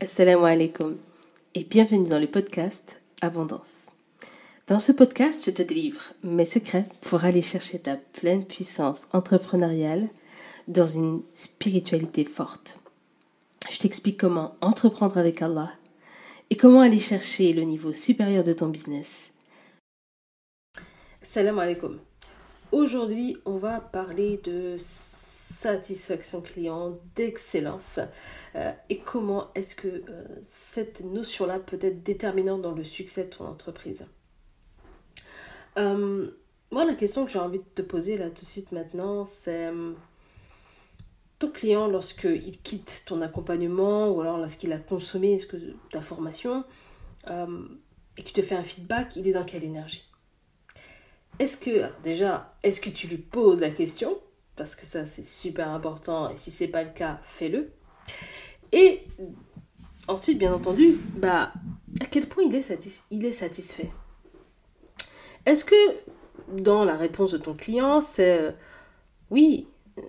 Assalamu alaikum et bienvenue dans le podcast Abondance. Dans ce podcast, je te délivre mes secrets pour aller chercher ta pleine puissance entrepreneuriale dans une spiritualité forte. Je t'explique comment entreprendre avec Allah et comment aller chercher le niveau supérieur de ton business. Salam alaikum. Aujourd'hui, on va parler de satisfaction client, d'excellence. Euh, et comment est-ce que euh, cette notion-là peut être déterminante dans le succès de ton entreprise? Euh, moi, la question que j'ai envie de te poser là tout de suite maintenant, c'est ton client, lorsqu'il quitte ton accompagnement ou alors lorsqu'il a consommé ta formation et que te fais un feedback, il est dans quelle énergie? Est-ce que, déjà, est-ce que tu lui poses la question? Parce que ça c'est super important et si c'est pas le cas, fais-le. Et ensuite, bien entendu, bah à quel point il est, il est satisfait? Est-ce que dans la réponse de ton client, c'est euh, oui, euh,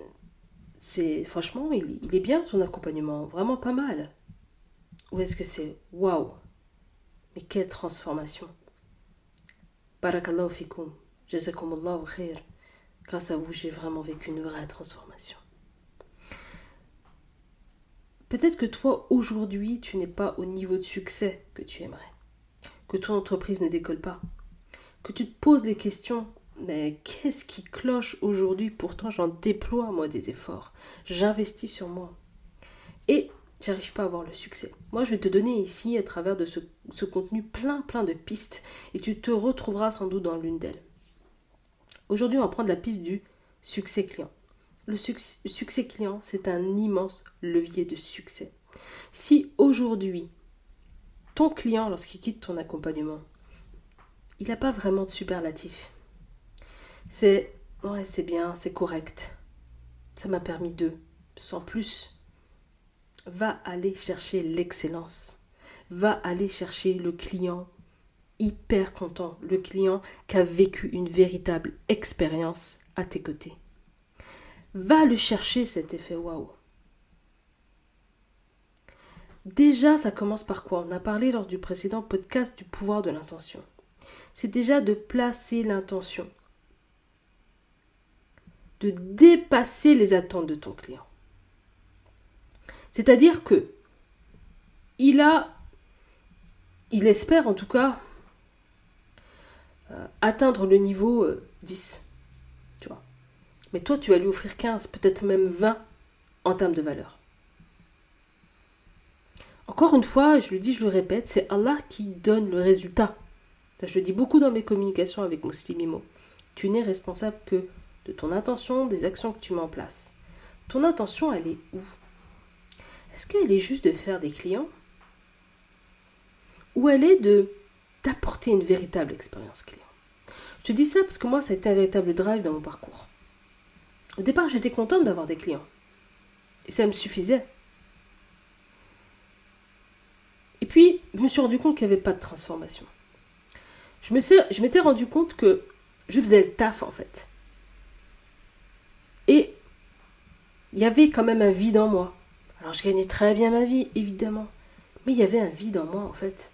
c'est franchement, il, est bien ton accompagnement, vraiment pas mal? Ou est-ce que c'est waouh, mais quelle transformation? Barakallahu fikum, jazakumullahu khair. Grâce à vous, j'ai vraiment vécu une vraie transformation. Peut-être que toi, aujourd'hui, tu n'es pas au niveau de succès que tu aimerais. Que ton entreprise ne décolle pas. Que tu te poses des questions. Mais qu'est-ce qui cloche aujourd'hui? Pourtant, j'en déploie, moi, des efforts. J'investis sur moi. Et j'arrive pas à avoir le succès. Moi, je vais te donner ici, à travers ce contenu, plein, plein de pistes. Et tu te retrouveras sans doute dans l'une d'elles. Aujourd'hui, on va prendre la piste du succès client. Le succès client, c'est un immense levier de succès. Si aujourd'hui, ton client, lorsqu'il quitte ton accompagnement, il n'a pas vraiment de superlatif. C'est ouais, c'est bien, c'est correct. Ça m'a permis de, sans plus. Va aller chercher l'excellence. Va aller chercher le client hyper content, le client qui a vécu une véritable expérience à tes côtés. Va le chercher cet effet waouh. Déjà, ça commence par quoi? On a parlé lors du précédent podcast du pouvoir de l'intention. C'est déjà de placer l'intention, de dépasser les attentes de ton client. C'est-à-dire que il a, il espère en tout cas, euh, atteindre le niveau 10. Euh, tu. Mais toi, tu vas lui offrir 15, peut-être même 20 en termes de valeur. Encore une fois, je le dis, je le répète, c'est Allah qui donne le résultat. Je le dis beaucoup dans mes communications avec Muslimimo. Tu n'es responsable que de ton intention, des actions que tu mets en place. Ton intention, elle est où? Est-ce qu'elle est juste de faire des clients? Ou elle est de d'apporter une véritable expérience client. Je te dis ça parce que moi, ça a été un véritable drive dans mon parcours. Au départ, j'étais contente d'avoir des clients. Et ça me suffisait. Et puis, je me suis rendu compte qu'il n'y avait pas de transformation. Je m'étais rendu compte que je faisais le taf, en fait. Et il y avait quand même un vide en moi. Alors, je gagnais très bien ma vie, évidemment. Mais il y avait un vide en moi, en fait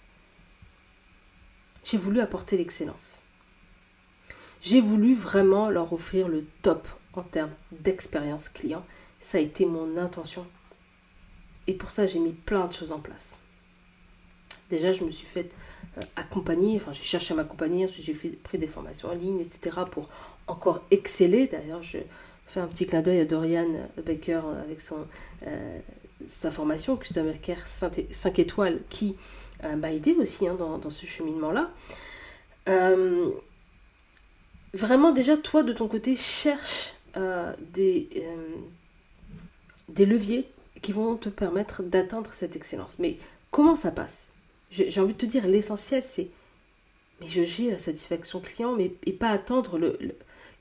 j'ai voulu apporter l'excellence. J'ai voulu vraiment leur offrir le top en termes d'expérience client. Ça a été mon intention. Et pour ça, j'ai mis plein de choses en place. Déjà, je me suis fait euh, accompagner, enfin, j'ai cherché à m'accompagner, ensuite j'ai pris des formations en ligne, etc. pour encore exceller. D'ailleurs, je fais un petit clin d'œil à Dorian Baker avec son, euh, sa formation Customer Care 5 étoiles qui m'a aidé aussi hein, dans, ce cheminement-là. Euh, vraiment, déjà, toi, de ton côté, cherche euh, des, des leviers qui vont te permettre d'atteindre cette excellence. Mais comment ça passe? J'ai envie de te dire, l'essentiel, c'est mais je gère la satisfaction client, mais et pas attendre le,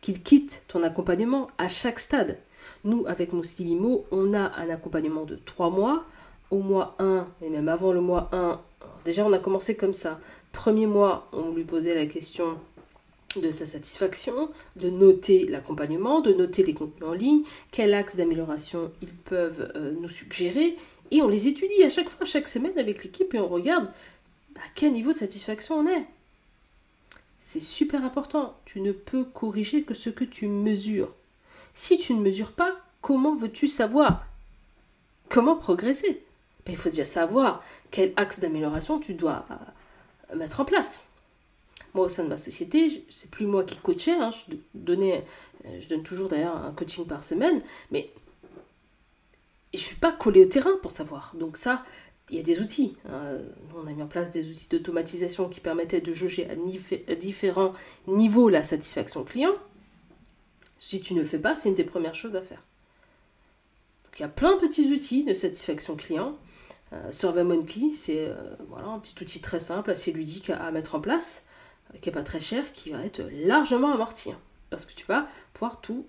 qu'il quitte ton accompagnement à chaque stade. Nous, avec Moussilimo, on a un accompagnement de 3 mois. Au mois 1, et même avant le mois 1, déjà on a commencé comme ça. Premier mois, on lui posait la question de sa satisfaction, de noter l'accompagnement, de noter les contenus en ligne, quel axe d'amélioration ils peuvent euh, nous suggérer. Et on les étudie à chaque fois, chaque semaine avec l'équipe et on regarde à quel niveau de satisfaction on est. C'est super important. Tu ne peux corriger que ce que tu mesures. Si tu ne mesures pas, comment veux-tu savoir comment progresser? Il faut déjà savoir quel axe d'amélioration tu dois euh, mettre en place. Moi, au sein de ma société, c'est plus moi qui coachais. Hein, euh, je donne toujours d'ailleurs un coaching par semaine, mais je ne suis pas collée au terrain pour savoir. Donc ça, il y a des outils. Hein. on a mis en place des outils d'automatisation qui permettaient de jauger à, différents niveaux la satisfaction client. Si tu ne le fais pas, c'est une des premières choses à faire. Donc il y a plein de petits outils de satisfaction client. Euh, SurveyMonkey, c'est euh, voilà, un petit outil très simple, assez ludique à, mettre en place, euh, qui n'est pas très cher, qui va être largement amorti. Hein, parce que tu vas pouvoir tout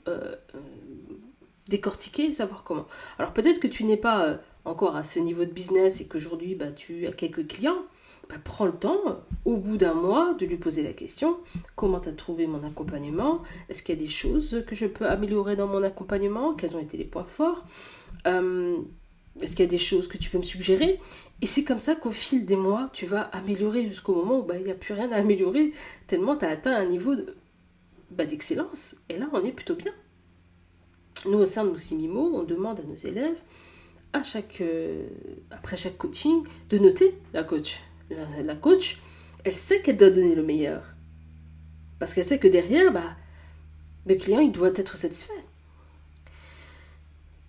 décortiquer savoir comment. Alors peut-être que tu n'es pas encore à ce niveau de business et qu'aujourd'hui bah, tu as quelques clients, bah, prends le temps, au bout d'un mois, de lui poser la question comment tu as trouvé mon accompagnement Est-ce qu'il y a des choses que je peux améliorer dans mon accompagnement Quels ont été les points forts Est-ce qu'il y a des choses que tu peux me suggérer? Et c'est comme ça qu'au fil des mois, tu vas améliorer jusqu'au moment où bah, il n'y a plus rien à améliorer, tellement tu as atteint un niveau bah, d'excellence. et là, on est plutôt bien. Nous, au sein de Moussimimo, on demande à nos élèves euh, après chaque coaching, de noter la coach. La, coach, elle sait qu'elle doit donner le meilleur. Parce qu'elle sait que derrière, bah, le client, il doit être satisfait.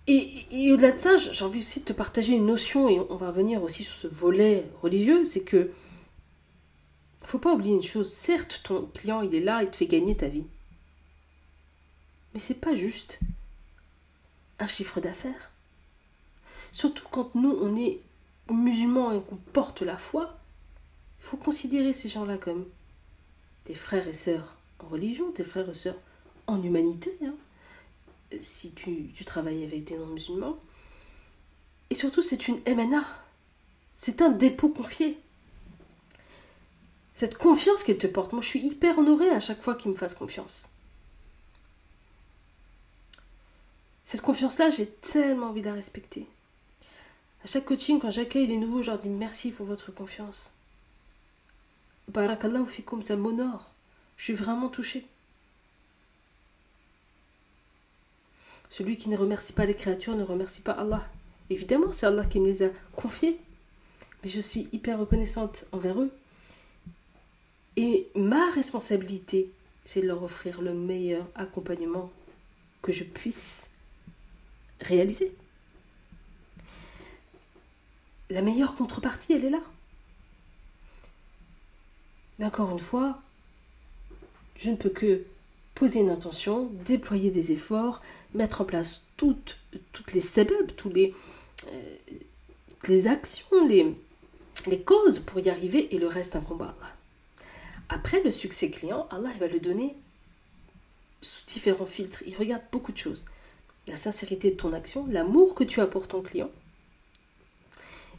Et, au-delà de ça, j'ai envie aussi de te partager une notion, et on va revenir aussi sur ce volet religieux, c'est que faut pas oublier une chose. Certes, ton client, il est là, il te fait gagner ta vie. Mais c'est pas juste un chiffre d'affaires. Surtout quand nous, on est musulmans et qu'on porte la foi, il faut considérer ces gens-là comme des frères et sœurs en religion, des frères et sœurs en humanité, hein. Si tu, travailles avec des non-musulmans. Et surtout, c'est une MNA. C'est un dépôt confié. Cette confiance qu'elle te porte, moi je suis hyper honorée à chaque fois qu'ils me fassent confiance. Cette confiance-là, j'ai tellement envie de la respecter. À chaque coaching, quand j'accueille les nouveaux, je leur dis merci pour votre confiance. Barakallahu fikoum, ça m'honore. Je suis vraiment touchée. Celui qui ne remercie pas les créatures ne remercie pas Allah. Évidemment, c'est Allah qui me les a confiés. Mais je suis hyper reconnaissante envers eux. Et ma responsabilité, c'est de leur offrir le meilleur accompagnement que je puisse réaliser la meilleure contrepartie, elle est là. Mais encore une fois, je ne peux que poser une intention, déployer des efforts, mettre en place toutes, les sebebs, tous les, euh, les actions, les, les causes pour y arriver et le reste un combat. Après le succès client, Allah va le donner sous différents filtres. Il regarde beaucoup de choses. La sincérité de ton action, l'amour que tu as pour ton client,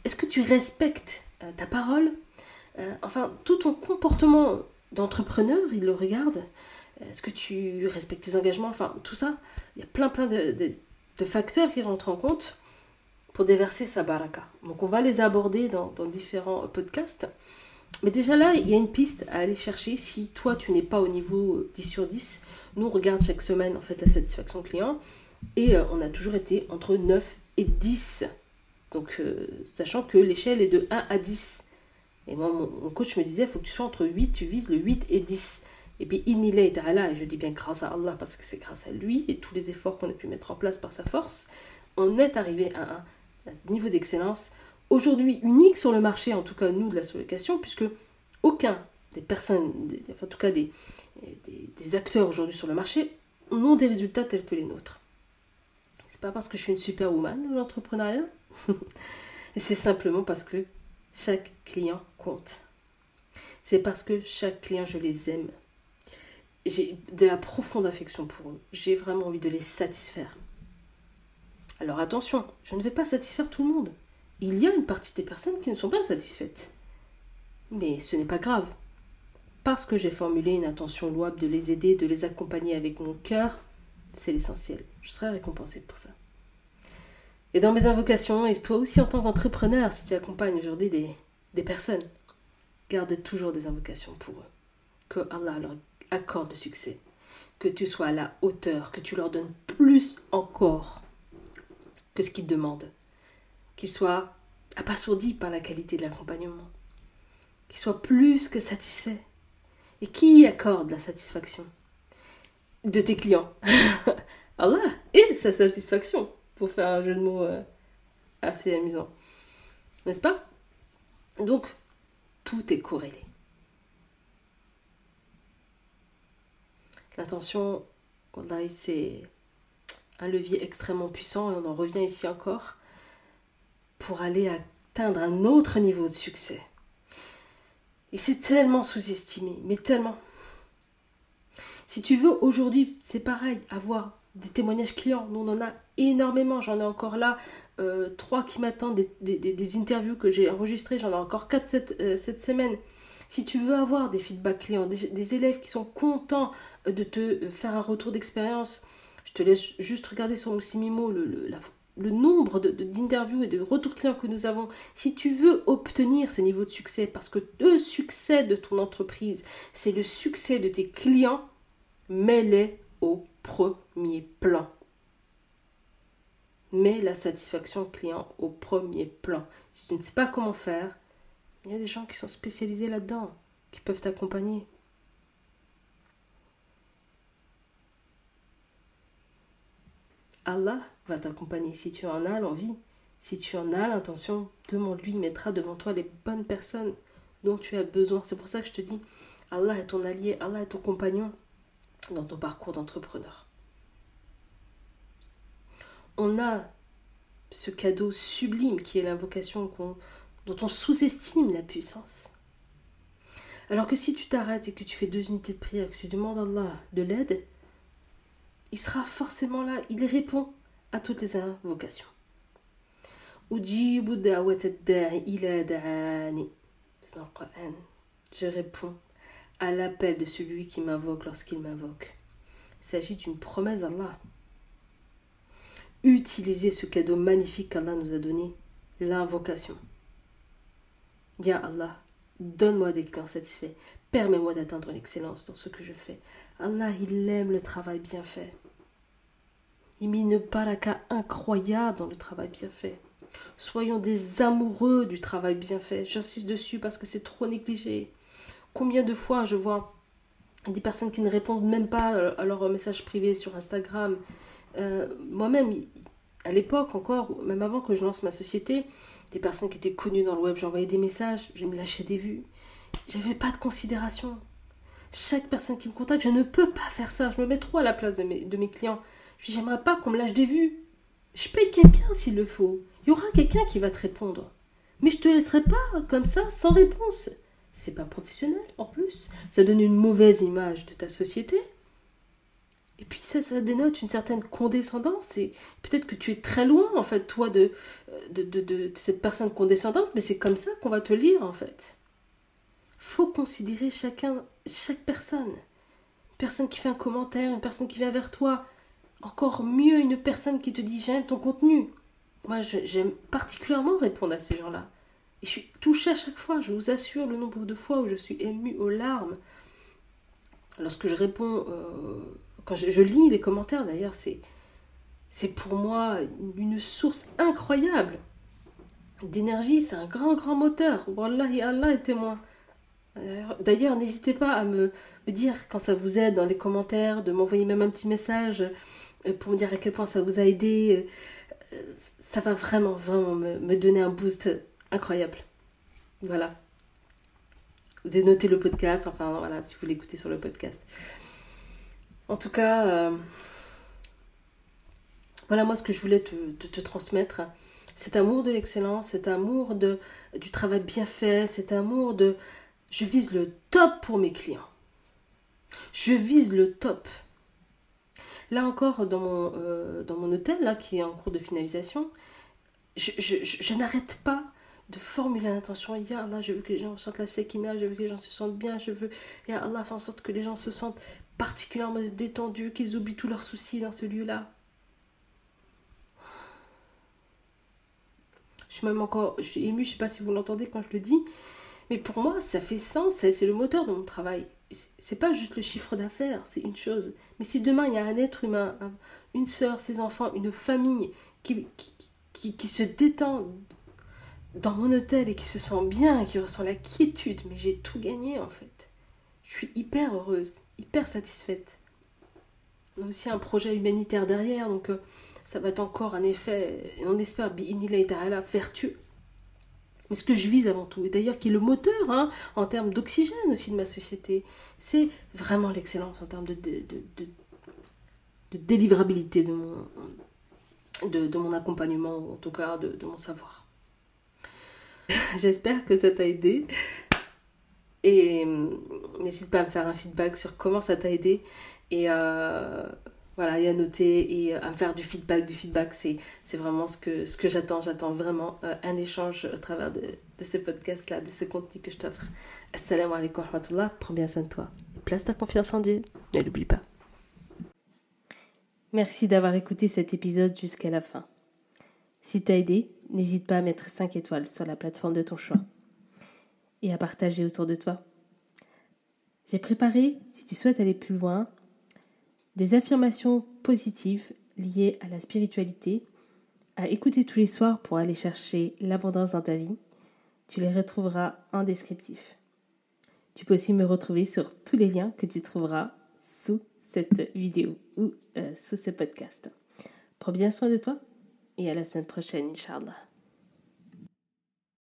est-ce que tu respectes euh, ta parole? Euh, Enfin, tout ton comportement d'entrepreneur, il le regarde. Est-ce que tu respectes tes engagements? Enfin, tout ça, il y a plein plein de, facteurs qui rentrent en compte pour déverser sa baraka. Donc on va les aborder dans, différents podcasts. Mais déjà là, il y a une piste à aller chercher si toi tu n'es pas au niveau 10 sur 10. Nous on regarde chaque semaine en fait la satisfaction client et euh, on a toujours été entre 9 et 10 donc, euh, sachant que l'échelle est de 1 à 10. Et moi, mon, coach me disait, il faut que tu sois entre 8, tu vises le 8 et 10. Et puis, est là, et je dis bien grâce à Allah, parce que c'est grâce à lui et tous les efforts qu'on a pu mettre en place par sa force, on est arrivé à un, niveau d'excellence aujourd'hui unique sur le marché, en tout cas nous de la sous-location, puisque aucun des personnes, en tout cas des, des acteurs aujourd'hui sur le marché, n'ont des résultats tels que les nôtres. C'est pas parce que je suis une superwoman de l'entrepreneuriat, c'est simplement parce que chaque client compte. C'est parce que chaque client, je les aime. J'ai de la profonde affection pour eux. J'ai vraiment envie de les satisfaire. Alors attention, je ne vais pas satisfaire tout le monde. Il y a une partie des personnes qui ne sont pas satisfaites. Mais ce n'est pas grave. Parce que j'ai formulé une intention louable de les aider, de les accompagner avec mon cœur, c'est l'essentiel. Je serai récompensée pour ça. Et dans mes invocations, et toi aussi en tant qu'entrepreneur, si tu accompagnes aujourd'hui des, des personnes, garde toujours des invocations pour eux. Que Allah leur accorde le succès. Que tu sois à la hauteur, que tu leur donnes plus encore que ce qu'ils demandent. Qu'ils soient abasourdis par la qualité de l'accompagnement. Qu'ils soient plus que satisfaits. Et qui accorde la satisfaction De tes clients? Allah et sa satisfaction, pour faire un jeu de mots euh, assez amusant. N'est-ce pas? Donc, tout est corrélé. L'attention, c'est un levier extrêmement puissant et on en revient ici encore pour aller atteindre un autre niveau de succès. Et c'est tellement sous-estimé, mais tellement. Si tu veux, aujourd'hui, c'est pareil, avoir des témoignages clients. Nous, on en a énormément. J'en ai encore là euh, trois qui m'attendent, des, interviews que j'ai enregistrées. J'en ai encore quatre cette, euh, cette, semaine. Si tu veux avoir des feedbacks clients, des, élèves qui sont contents euh, de te faire un retour d'expérience, je te laisse juste regarder sur Moximimo le, le, le nombre d'interviews et de retours clients que nous avons. Si tu veux obtenir ce niveau de succès, parce que le succès de ton entreprise, c'est le succès de tes clients, mets-les au premier plan. Mets la satisfaction client au premier plan. Si tu ne sais pas comment faire, il y a des gens qui sont spécialisés là-dedans, qui peuvent t'accompagner. Allah va t'accompagner si tu en as l'envie. Si tu en as l'intention, demande-lui, il mettra devant toi les bonnes personnes dont tu as besoin. C'est pour ça que je te dis, Allah est ton allié, Allah est ton compagnon dans ton parcours d'entrepreneur. On a ce cadeau sublime qui est l'invocation dont on sous-estime la puissance. Alors que si tu t'arrêtes et que tu fais deux unités de prière, que tu demandes à Allah de l'aide, il sera forcément là, il répond à toutes les invocations. Je réponds à l'appel de celui qui m'invoque lorsqu'il m'invoque. Il s'agit d'une promesse d'Allah. Utilisez ce cadeau magnifique qu'Allah nous a donné, l'invocation. Ya Allah, donne-moi des clients satisfaits, permets-moi d'atteindre l'excellence dans ce que je fais. Allah, il aime le travail bien fait. Il met une baraka incroyable dans le travail bien fait. Soyons des amoureux du travail bien fait. J'insiste dessus parce que c'est trop négligé. Combien de fois je vois des personnes qui ne répondent même pas euh, à leurs messages privés sur Instagram. Euh, moi-même, à l'époque encore, même avant que je lance ma société, des personnes qui étaient connues dans le web, j'envoyais des messages, je me lâchais des vues. J'avais pas de considération. Chaque personne qui me contacte, je ne peux pas faire ça. Je me mets trop à la place de mes, de mes clients. J'aimerais pas qu'on me lâche des vues. Je paye quelqu'un s'il le faut. Il y aura quelqu'un qui va te répondre. Mais je te laisserai pas comme ça, sans réponse c'est pas professionnel en plus. Ça donne une mauvaise image de ta société. Et puis ça, ça dénote une certaine condescendance. Peut-être que tu es très loin, en fait, toi, de, cette personne condescendante, mais c'est comme ça qu'on va te lire, en fait. Faut considérer chacun, chaque personne. Une personne qui fait un commentaire, une personne qui vient vers toi. Encore mieux, une personne qui te dit j'aime ton contenu. Moi, j'aime particulièrement répondre à ces gens-là. Et je suis touchée à chaque fois, je vous assure le nombre de fois où je suis émue aux larmes. Lorsque je réponds, euh, quand je, lis les commentaires d'ailleurs, c'est, c'est pour moi une source incroyable d'énergie, c'est un grand, grand moteur. Wallahi, Allah est témoin. D'ailleurs, n'hésitez pas à me, dire quand ça vous aide dans les commentaires, de m'envoyer même un petit message euh, pour me dire à quel point ça vous a aidé. Euh, ça va vraiment, vraiment me donner un boost incroyable. Voilà. Devez noter le podcast, enfin voilà, si vous l'écoutez sur le podcast. En tout cas, euh, voilà moi ce que je voulais te, transmettre. Cet amour de l'excellence, cet amour du travail bien fait, cet amour de... Je vise le top pour mes clients. Je vise le top. Là encore, dans mon, euh, hôtel, là, qui est en cours de finalisation, je, n'arrête pas de formuler l'intention. Ya Allah, je veux que les gens sentent la sekina, je veux que les gens se sentent bien, je veux, Ya Allah, faire en sorte que les gens se sentent particulièrement détendus, qu'ils oublient tous leurs soucis dans ce lieu-là. suis même encore, je suis émue, je sais pas si vous l'entendez quand je le dis, mais pour moi, ça fait sens, c'est le moteur de mon travail. C'est pas juste le chiffre d'affaires, c'est une chose. Mais si demain il y a un être humain, une soeur, ses enfants, une famille qui, qui, se détend dans mon hôtel et qui se sent bien, qui ressent la quiétude, mais j'ai tout gagné en fait. Je suis hyper heureuse, hyper satisfaite. On a aussi un projet humanitaire derrière, donc euh, ça va être encore un effet, on espère, vertueux. Mais ce que je vise avant tout, et d'ailleurs qui est le moteur hein, en termes d'oxygène aussi de ma société, c'est vraiment l'excellence en termes de, de, de, de délivrabilité de mon, de, mon accompagnement, ou en tout cas de, mon savoir. J'espère que ça t'a aidé. Et euh, n'hésite pas à me faire un feedback sur comment ça t'a aidé. Et euh, voilà, et à noter et à me faire du feedback. Du feedback, c'est, c'est vraiment ce que, ce que j'attends. J'attends vraiment euh, un échange au travers de, de ce podcast-là, de ce contenu que je t'offre. Assalamu alaikum wa rahmatullah. Prends bien soin de toi. Place ta confiance en Dieu. Ne l'oublie pas. Merci d'avoir écouté cet épisode jusqu'à la fin. Si t'as aidé, n'hésite pas à mettre 5 étoiles sur la plateforme de ton choix et à partager autour de toi. J'ai préparé, si tu souhaites aller plus loin, des affirmations positives liées à la spiritualité, à écouter tous les soirs pour aller chercher l'abondance dans ta vie. Tu les retrouveras en descriptif. Tu peux aussi me retrouver sur tous les liens que tu trouveras sous cette vidéo ou euh, sous ce podcast. Prends bien soin de toi et à la semaine prochaine, Inch'Allah.